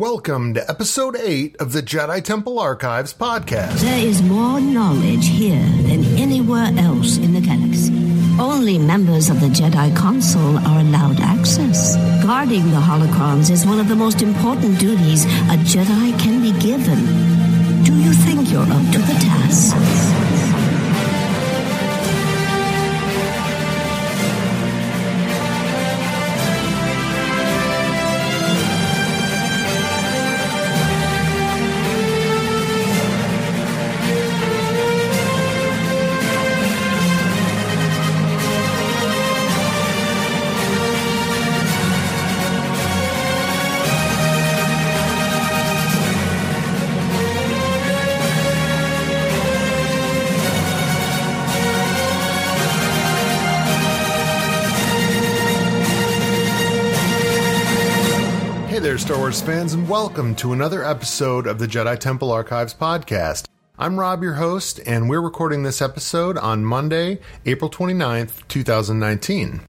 Welcome to episode 8 of the Jedi Temple Archives podcast. There is more knowledge here than anywhere else in the galaxy. Only members of the Jedi Council are allowed access. Guarding the holocrons is one of the most important duties a Jedi can be given. Do you think you're up to the task? Star Wars fans, and welcome to another episode of the Jedi Temple Archives podcast. I'm Rob, your host, and we're recording this episode on Monday, April 29th, 2019.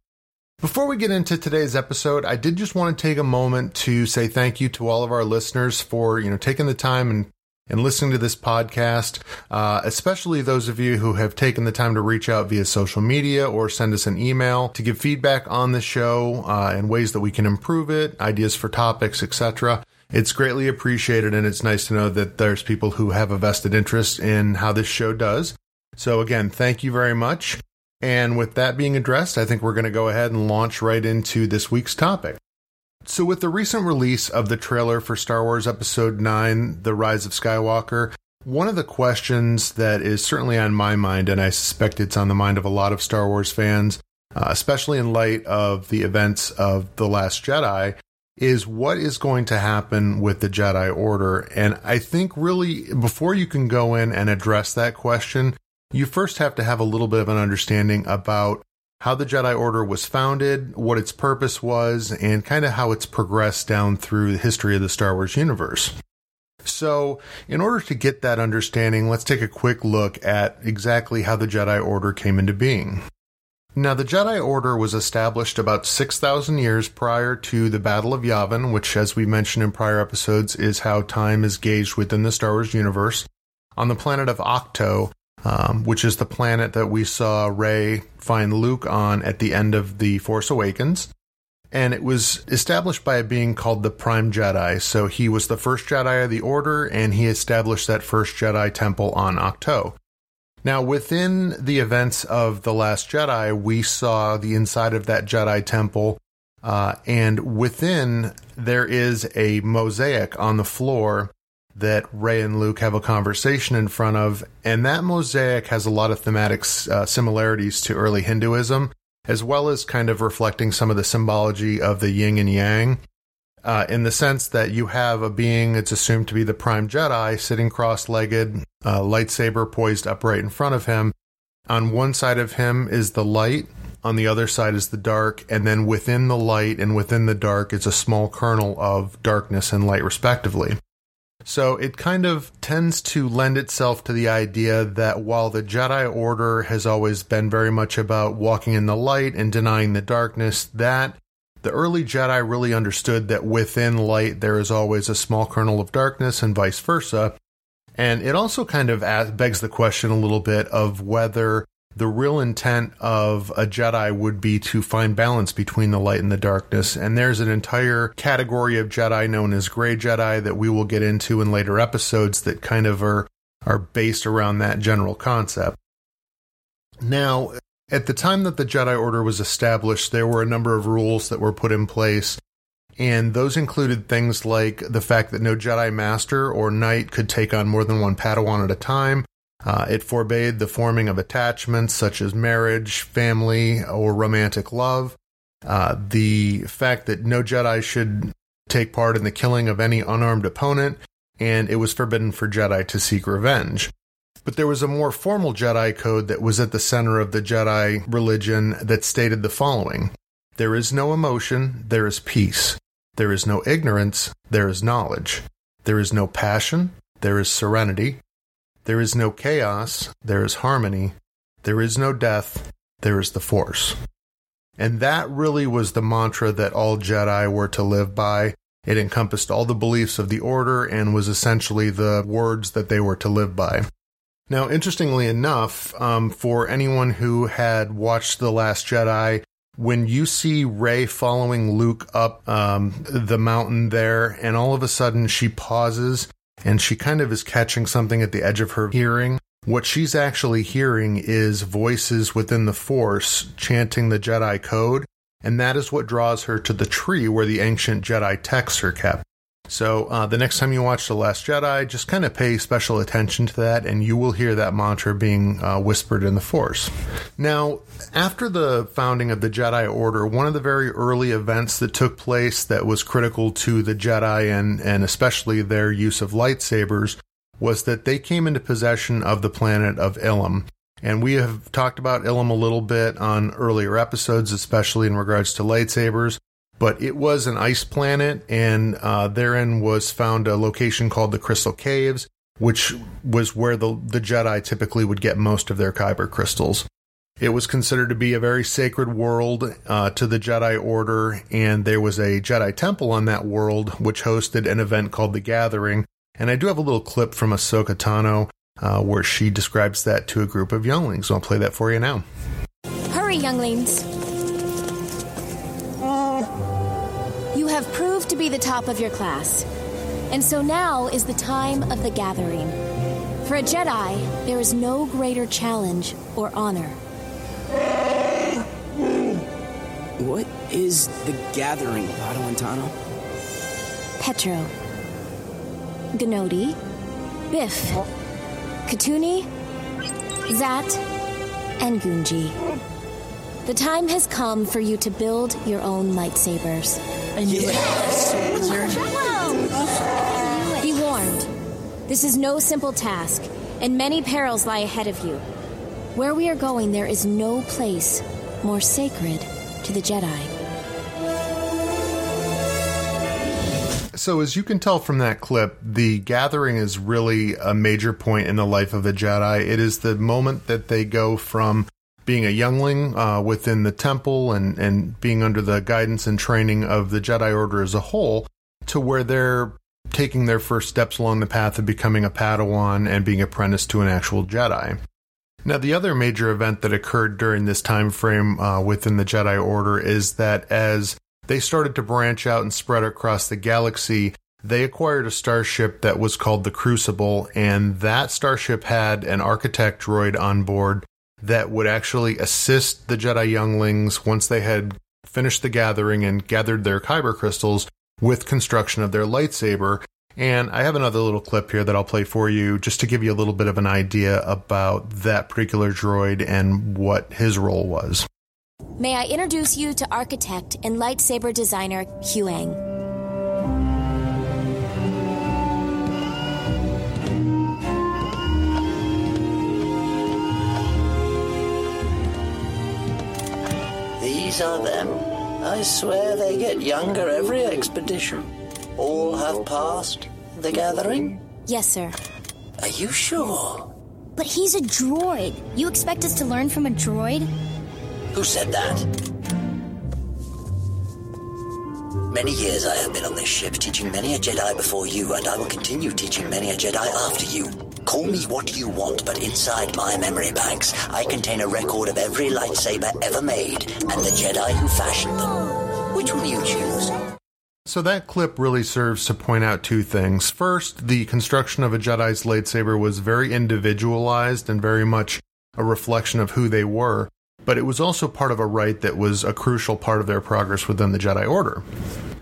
Before we get into today's episode, I did just want to take a moment to say thank you to all of our listeners for, you know, taking the time and and listening to this podcast, uh, especially those of you who have taken the time to reach out via social media or send us an email to give feedback on the show uh, and ways that we can improve it, ideas for topics, etc. It's greatly appreciated, and it's nice to know that there's people who have a vested interest in how this show does. So, again, thank you very much. And with that being addressed, I think we're going to go ahead and launch right into this week's topic. So, with the recent release of the trailer for Star Wars Episode 9 The Rise of Skywalker, one of the questions that is certainly on my mind, and I suspect it's on the mind of a lot of Star Wars fans, uh, especially in light of the events of The Last Jedi, is what is going to happen with the Jedi Order. And I think really, before you can go in and address that question, you first have to have a little bit of an understanding about how the Jedi Order was founded, what its purpose was, and kind of how it's progressed down through the history of the Star Wars universe. So, in order to get that understanding, let's take a quick look at exactly how the Jedi Order came into being. Now, the Jedi Order was established about 6,000 years prior to the Battle of Yavin, which, as we mentioned in prior episodes, is how time is gauged within the Star Wars universe, on the planet of Ahch-To, um, which is the planet that we saw Rey find Luke on at the end of The Force Awakens. And it was established by a being called the Prime Jedi. So he was the first Jedi of the Order, and he established that first Jedi temple on Ahch-To. Now, within the events of The Last Jedi, we saw the inside of that Jedi temple, uh, and within there is a mosaic on the floor that Rey and Luke have a conversation in front of, and that mosaic has a lot of thematic uh, similarities to early Hinduism, as well as kind of reflecting some of the symbology of the yin and yang. Uh, in the sense that you have a being that's assumed to be the prime Jedi sitting cross legged, uh, lightsaber poised upright in front of him. On one side of him is the light, on the other side is the dark, and then within the light and within the dark is a small kernel of darkness and light, respectively. So it kind of tends to lend itself to the idea that while the Jedi Order has always been very much about walking in the light and denying the darkness, that the early Jedi really understood that within light there is always a small kernel of darkness and vice versa. And it also kind of begs the question a little bit of whether the real intent of a Jedi would be to find balance between the light and the darkness. And there's an entire category of Jedi known as Grey Jedi that we will get into in later episodes that kind of are, are based around that general concept. Now, at the time that the Jedi Order was established, there were a number of rules that were put in place. And those included things like the fact that no Jedi Master or Knight could take on more than one Padawan at a time, uh, it forbade the forming of attachments such as marriage, family, or romantic love. Uh, the fact that no Jedi should take part in the killing of any unarmed opponent, and it was forbidden for Jedi to seek revenge. But there was a more formal Jedi code that was at the center of the Jedi religion that stated the following There is no emotion, there is peace. There is no ignorance, there is knowledge. There is no passion, there is serenity. There is no chaos, there is harmony. There is no death, there is the Force. And that really was the mantra that all Jedi were to live by. It encompassed all the beliefs of the Order and was essentially the words that they were to live by. Now, interestingly enough, um, for anyone who had watched The Last Jedi, when you see Rey following Luke up um, the mountain there, and all of a sudden she pauses and she kind of is catching something at the edge of her hearing. What she's actually hearing is voices within the Force chanting the Jedi code, and that is what draws her to the tree where the ancient Jedi texts are kept. So uh, the next time you watch The Last Jedi, just kind of pay special attention to that, and you will hear that mantra being uh, whispered in the Force. Now, after the founding of the Jedi Order, one of the very early events that took place that was critical to the Jedi and, and especially their use of lightsabers was that they came into possession of the planet of Ilum. And we have talked about Ilum a little bit on earlier episodes, especially in regards to lightsabers but it was an ice planet, and uh, therein was found a location called the Crystal Caves, which was where the, the Jedi typically would get most of their Kyber crystals. It was considered to be a very sacred world uh, to the Jedi Order, and there was a Jedi temple on that world which hosted an event called the Gathering. And I do have a little clip from Ahsoka Tano uh, where she describes that to a group of younglings. I'll play that for you now. Hurry, younglings. Have proved to be the top of your class. And so now is the time of the gathering. For a Jedi, there is no greater challenge or honor. What is the gathering, Padawan Tano? Petro, Ganodi, Byph, Katooni, Zatt, and Gungi. The time has come for you to build your own lightsabers. Be warned. This is no simple task, and many perils lie ahead of you. Where we are going, there is no place more sacred to the Jedi. So, as you can tell from that clip, the gathering is really a major point in the life of a Jedi. It is the moment that they go from being a youngling uh, within the temple and, and being under the guidance and training of the Jedi Order as a whole to where they're taking their first steps along the path of becoming a Padawan and being apprenticed to an actual Jedi. Now, the other major event that occurred during this time frame uh, within the Jedi Order is that as they started to branch out and spread across the galaxy, they acquired a starship that was called the Crucible, and that starship had an architect droid on board that would actually assist the Jedi younglings once they had finished the gathering and gathered their Kyber crystals with construction of their lightsaber. And I have another little clip here that I'll play for you just to give you a little bit of an idea about that particular droid and what his role was. May I introduce you to architect and lightsaber designer Huyang. These are them. I swear they get younger every expedition. All have passed the gathering? Yes, sir. Are you sure? But he's a droid. You expect us to learn from a droid? Who said that? Many years I have been on this ship, teaching many a Jedi before you, and I will continue teaching many a Jedi after you. Call me what you want, but inside my memory banks, I contain a record of every lightsaber ever made and the Jedi who fashioned them. Which will you choose? So that clip really serves to point out two things. First, the construction of a Jedi's lightsaber was very individualized and very much a reflection of who they were, but it was also part of a rite that was a crucial part of their progress within the Jedi Order.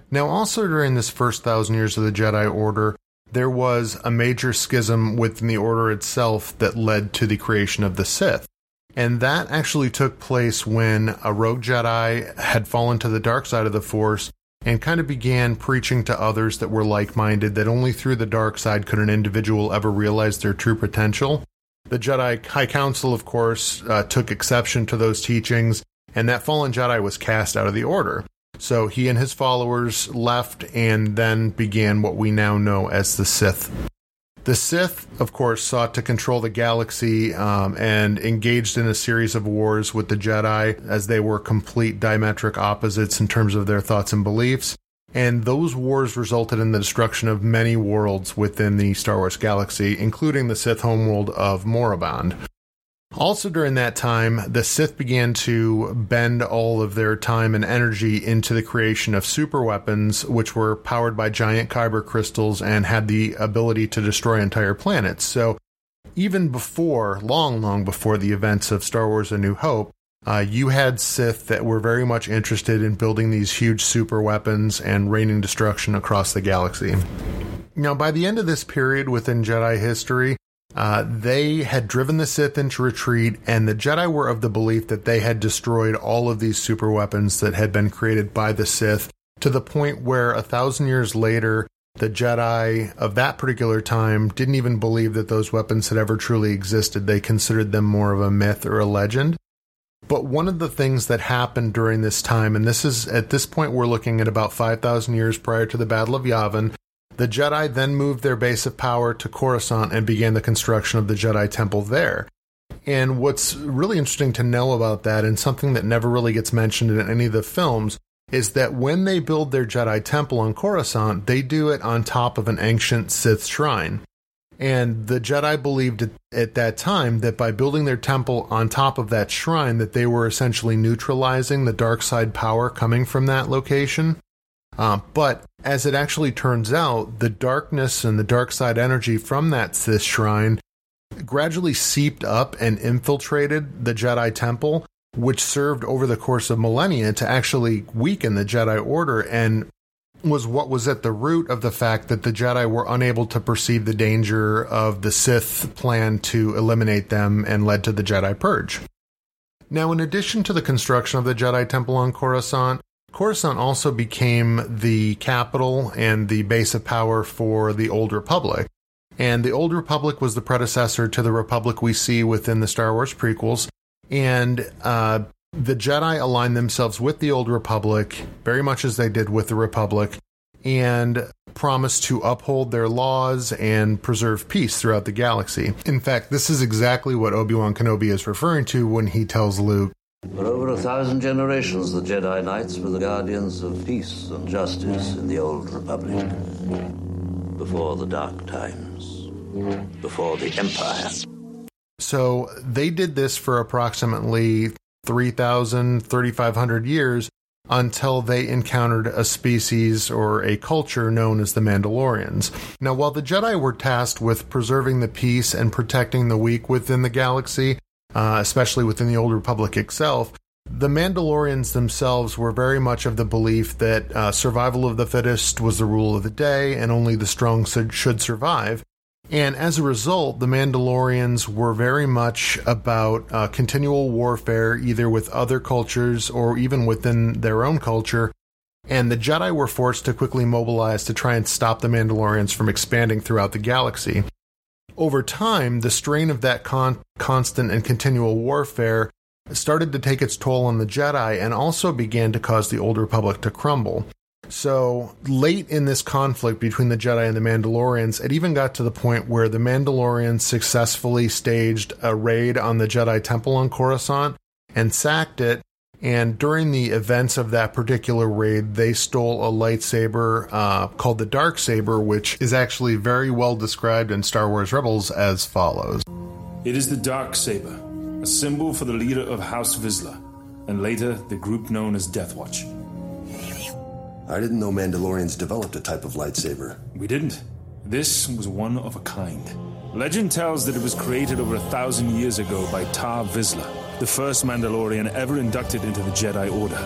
Now, also during this first thousand years of the Jedi Order, there was a major schism within the order itself that led to the creation of the Sith. And that actually took place when a rogue Jedi had fallen to the dark side of the Force and kind of began preaching to others that were like minded that only through the dark side could an individual ever realize their true potential. The Jedi High Council, of course, uh, took exception to those teachings, and that fallen Jedi was cast out of the order. So he and his followers left and then began what we now know as the Sith. The Sith, of course, sought to control the galaxy um, and engaged in a series of wars with the Jedi as they were complete diametric opposites in terms of their thoughts and beliefs. And those wars resulted in the destruction of many worlds within the Star Wars galaxy, including the Sith homeworld of Moraband. Also, during that time, the Sith began to bend all of their time and energy into the creation of super weapons, which were powered by giant kyber crystals and had the ability to destroy entire planets. So, even before, long, long before the events of Star Wars A New Hope, uh, you had Sith that were very much interested in building these huge super weapons and raining destruction across the galaxy. Now, by the end of this period within Jedi history, uh, they had driven the Sith into retreat, and the Jedi were of the belief that they had destroyed all of these super weapons that had been created by the Sith to the point where a thousand years later, the Jedi of that particular time didn't even believe that those weapons had ever truly existed. They considered them more of a myth or a legend. But one of the things that happened during this time, and this is at this point we're looking at about 5,000 years prior to the Battle of Yavin, the Jedi then moved their base of power to Coruscant and began the construction of the Jedi Temple there. And what's really interesting to know about that, and something that never really gets mentioned in any of the films, is that when they build their Jedi temple on Coruscant, they do it on top of an ancient Sith shrine. And the Jedi believed at that time that by building their temple on top of that shrine, that they were essentially neutralizing the dark side power coming from that location. Uh, but as it actually turns out, the darkness and the dark side energy from that Sith shrine gradually seeped up and infiltrated the Jedi temple which served over the course of millennia to actually weaken the Jedi Order and was what was at the root of the fact that the Jedi were unable to perceive the danger of the Sith plan to eliminate them and led to the Jedi Purge. Now, in addition to the construction of the Jedi Temple on Coruscant, Coruscant also became the capital and the base of power for the Old Republic. And the Old Republic was the predecessor to the Republic we see within the Star Wars prequels, and uh, the Jedi align themselves with the Old Republic, very much as they did with the Republic, and promise to uphold their laws and preserve peace throughout the galaxy. In fact, this is exactly what Obi Wan Kenobi is referring to when he tells Luke. For over a thousand generations, the Jedi Knights were the guardians of peace and justice in the Old Republic. Before the Dark Times. Before the Empire. So they did this for approximately 3,000, 3,500 years until they encountered a species or a culture known as the Mandalorians. Now, while the Jedi were tasked with preserving the peace and protecting the weak within the galaxy, uh, especially within the Old Republic itself, the Mandalorians themselves were very much of the belief that uh, survival of the fittest was the rule of the day and only the strong should survive. And as a result, the Mandalorians were very much about uh, continual warfare, either with other cultures or even within their own culture. And the Jedi were forced to quickly mobilize to try and stop the Mandalorians from expanding throughout the galaxy. Over time, the strain of that con- constant and continual warfare started to take its toll on the Jedi and also began to cause the Old Republic to crumble. So late in this conflict between the Jedi and the Mandalorians, it even got to the point where the Mandalorians successfully staged a raid on the Jedi Temple on Coruscant and sacked it. And during the events of that particular raid, they stole a lightsaber uh, called the Dark Saber, which is actually very well described in Star Wars Rebels as follows It is the Dark Saber, a symbol for the leader of House Vizsla, and later the group known as Death Watch. I didn't know Mandalorians developed a type of lightsaber. We didn't. This was one of a kind. Legend tells that it was created over a thousand years ago by Tar Vizsla, the first Mandalorian ever inducted into the Jedi Order.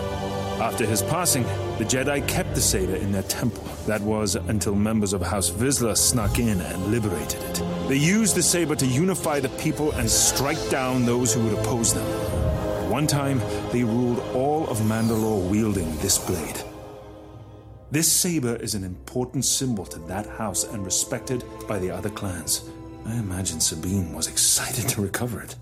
After his passing, the Jedi kept the saber in their temple. That was until members of House Vizsla snuck in and liberated it. They used the saber to unify the people and strike down those who would oppose them. One time, they ruled all of Mandalore wielding this blade. This saber is an important symbol to that house and respected by the other clans. I imagine Sabine was excited to recover it.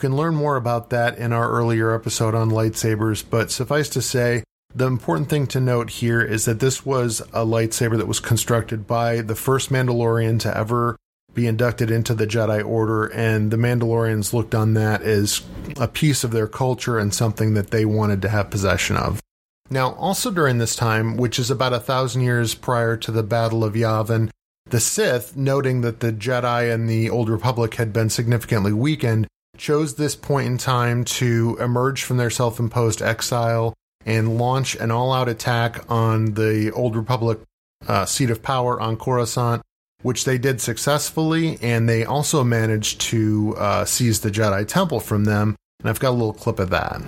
You can learn more about that in our earlier episode on lightsabers, but suffice to say, the important thing to note here is that this was a lightsaber that was constructed by the first Mandalorian to ever be inducted into the Jedi Order, and the Mandalorians looked on that as a piece of their culture and something that they wanted to have possession of. Now, also during this time, which is about a thousand years prior to the Battle of Yavin, the Sith, noting that the Jedi and the Old Republic had been significantly weakened, chose this point in time to emerge from their self imposed exile and launch an all out attack on the Old Republic uh, seat of power on Coruscant, which they did successfully, and they also managed to uh, seize the Jedi Temple from them. And I've got a little clip of that.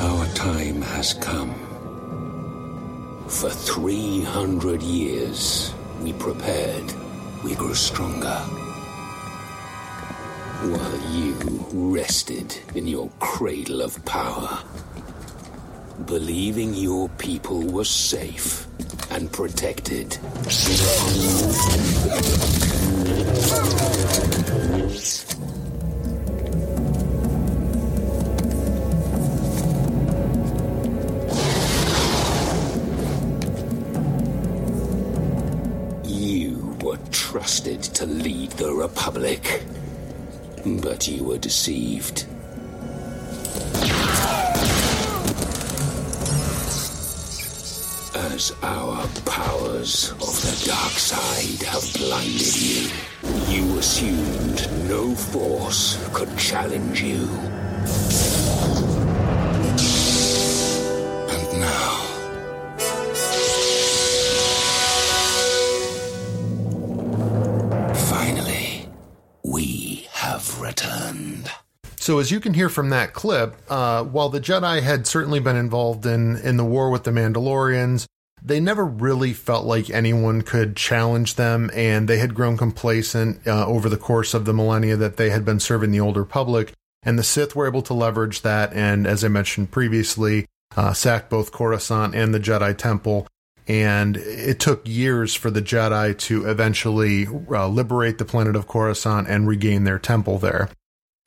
Our time has come. For 300 years, we prepared, we grew stronger. While you rested in your cradle of power, believing your people were safe and protected. You were trusted to lead the Republic, but you were deceived. As our powers of the dark side have blinded you, you assumed no force could challenge you. Have returned. So, as you can hear from that clip, uh, while the Jedi had certainly been involved in, in the war with the Mandalorians, they never really felt like anyone could challenge them, and they had grown complacent uh, over the course of the millennia that they had been serving the Old Republic. And the Sith were able to leverage that, and as I mentioned previously, uh, sack both Coruscant and the Jedi Temple. And it took years for the Jedi to eventually uh, liberate the planet of Coruscant and regain their temple there.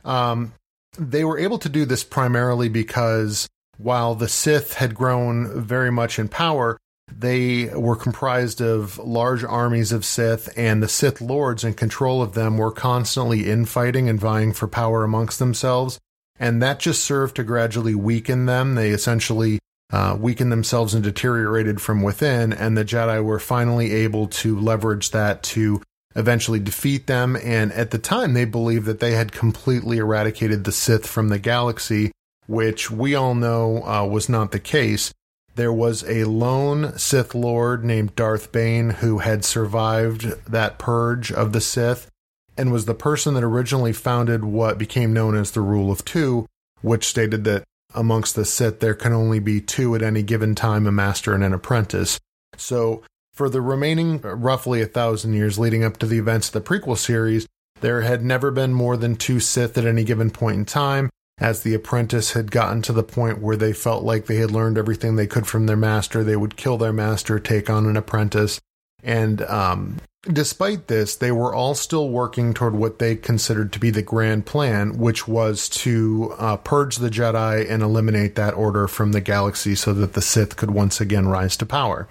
Um, they were able to do this primarily because while the Sith had grown very much in power, they were comprised of large armies of Sith, and the Sith lords in control of them were constantly infighting and vying for power amongst themselves. And that just served to gradually weaken them. They essentially uh, weakened themselves and deteriorated from within, and the Jedi were finally able to leverage that to eventually defeat them. And at the time, they believed that they had completely eradicated the Sith from the galaxy, which we all know uh, was not the case. There was a lone Sith Lord named Darth Bane who had survived that purge of the Sith and was the person that originally founded what became known as the Rule of Two, which stated that amongst the Sith there can only be two at any given time a master and an apprentice. So, for the remaining roughly a thousand years leading up to the events of the prequel series, there had never been more than two Sith at any given point in time, as the apprentice had gotten to the point where they felt like they had learned everything they could from their master, they would kill their master, take on an apprentice. And um, despite this, they were all still working toward what they considered to be the grand plan, which was to uh, purge the Jedi and eliminate that order from the galaxy so that the Sith could once again rise to power.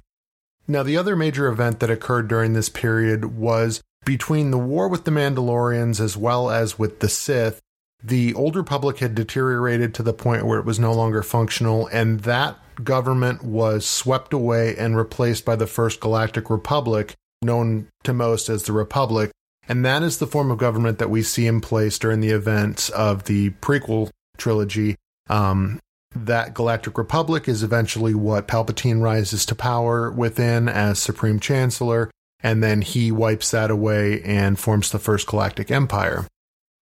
Now, the other major event that occurred during this period was between the war with the Mandalorians as well as with the Sith the Old Republic had deteriorated to the point where it was no longer functional, and that government was swept away and replaced by the First Galactic Republic, known to most as the Republic. And that is the form of government that we see in place during the events of the prequel trilogy. Um, that Galactic Republic is eventually what Palpatine rises to power within as Supreme Chancellor, and then he wipes that away and forms the First Galactic Empire.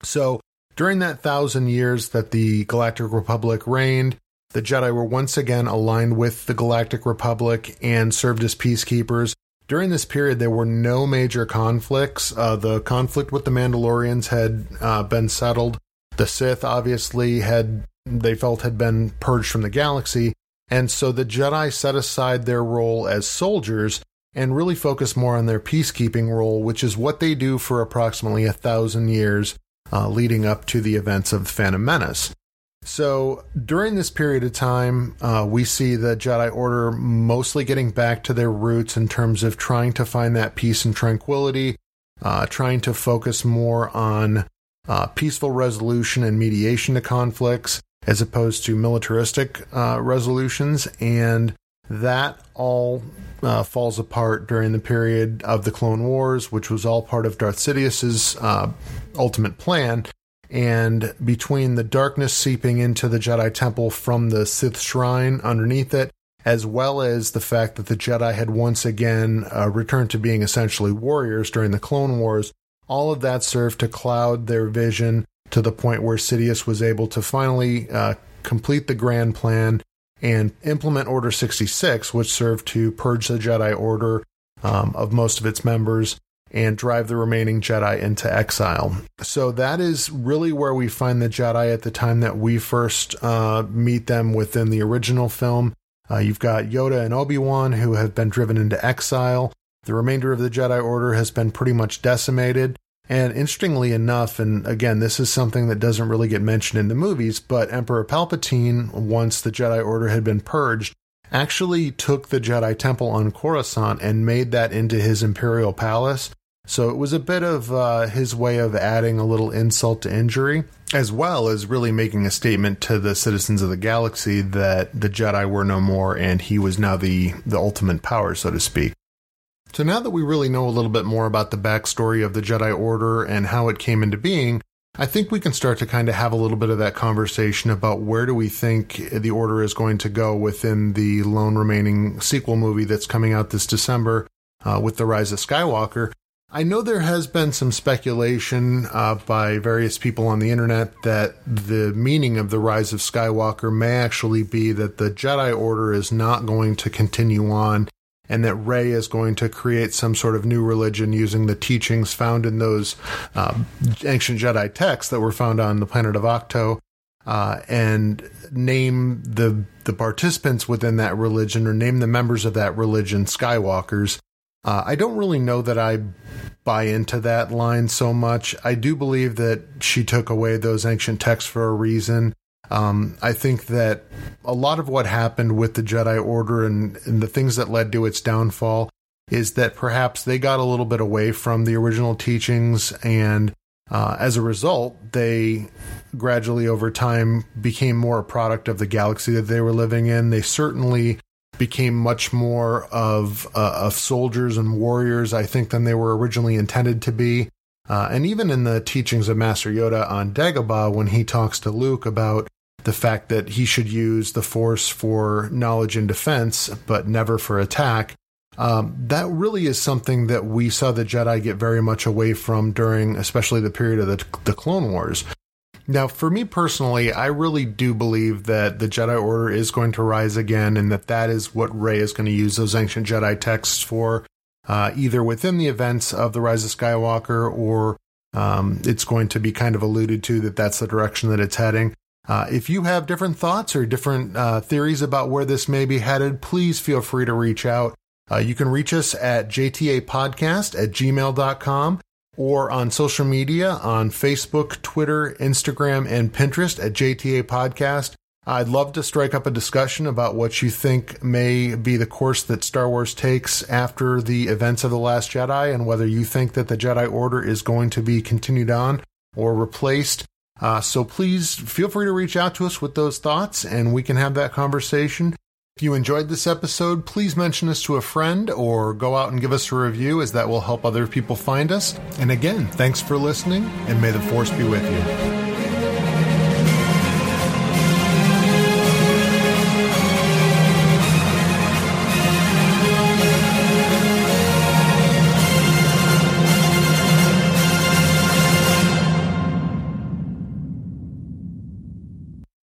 So during that thousand years that the Galactic Republic reigned, the Jedi were once again aligned with the Galactic Republic and served as peacekeepers. During this period, there were no major conflicts. Uh, the conflict with the Mandalorians had uh, been settled. The Sith, obviously, had they felt had been purged from the galaxy, and so the Jedi set aside their role as soldiers and really focused more on their peacekeeping role, which is what they do for approximately a thousand years uh, leading up to the events of the Phantom Menace. So during this period of time, uh, we see the Jedi Order mostly getting back to their roots in terms of trying to find that peace and tranquility, uh, trying to focus more on uh, peaceful resolution and mediation to conflicts. as opposed to militaristic uh, resolutions. And that all uh, falls apart during the period of the Clone Wars, which was all part of Darth Sidious's uh, ultimate plan. And between the darkness seeping into the Jedi Temple from the Sith Shrine underneath it, as well as the fact that the Jedi had once again uh, returned to being essentially warriors during the Clone Wars, all of that served to cloud their vision to the point where Sidious was able to finally uh, complete the grand plan and implement Order 66, which served to purge the Jedi Order um, of most of its members and drive the remaining Jedi into exile. So that is really where we find the Jedi at the time that we first uh, meet them within the original film. Uh, you've got Yoda and Obi Wan who have been driven into exile. The remainder of the Jedi Order has been pretty much decimated. And interestingly enough, and again, this is something that doesn't really get mentioned in the movies, but Emperor Palpatine, once the Jedi Order had been purged, actually took the Jedi Temple on Coruscant and made that into his Imperial Palace. So it was a bit of uh, his way of adding a little insult to injury, as well as really making a statement to the citizens of the galaxy that the Jedi were no more and he was now the, the ultimate power, so to speak. So now that we really know a little bit more about the backstory of the Jedi Order and how it came into being, I think we can start to kind of have a little bit of that conversation about where do we think the Order is going to go within the lone remaining sequel movie that's coming out this December uh, with The Rise of Skywalker. I know there has been some speculation uh, by various people on the internet that the meaning of the rise of Skywalker may actually be that the Jedi Order is not going to continue on and that Rey is going to create some sort of new religion using the teachings found in those uh, ancient Jedi texts that were found on the planet of Ahch-To. Uh, and name the the participants within that religion or name the members of that religion Skywalkers. Uh, I don't really know that I buy into that line so much. I do believe that she took away those ancient texts for a reason. Um, I think that a lot of what happened with the Jedi Order and, and the things that led to its downfall is that perhaps they got a little bit away from the original teachings and uh, as a result, they gradually over time became more a product of the galaxy that they were living in. They certainly became much more of uh, of soldiers and warriors, I think, than they were originally intended to be. Uh, and even in the teachings of Master Yoda on Dagobah, when he talks to Luke about the fact that he should use the Force for knowledge and defense, but never for attack, um, that really is something that we saw the Jedi get very much away from during, especially the period of the, the Clone Wars. Now, for me personally, I really do believe that the Jedi Order is going to rise again, and that that is what Rey is going to use those ancient Jedi texts for, uh, either within the events of the Rise of Skywalker, or um, it's going to be kind of alluded to that that's the direction that it's heading. Uh, if you have different thoughts or different uh, theories about where this may be headed, please feel free to reach out. Uh, you can reach us at jtapodcast at gmail.com or on social media on Facebook, Twitter, Instagram, and Pinterest at JTA Podcast. I'd love to strike up a discussion about what you think may be the course that Star Wars takes after the events of The Last Jedi and whether you think that the Jedi Order is going to be continued on or replaced. Uh, so please feel free to reach out to us with those thoughts and we can have that conversation. If you enjoyed this episode, please mention us to a friend or go out and give us a review, as that will help other people find us. And again, thanks for listening, and may the Force be with you.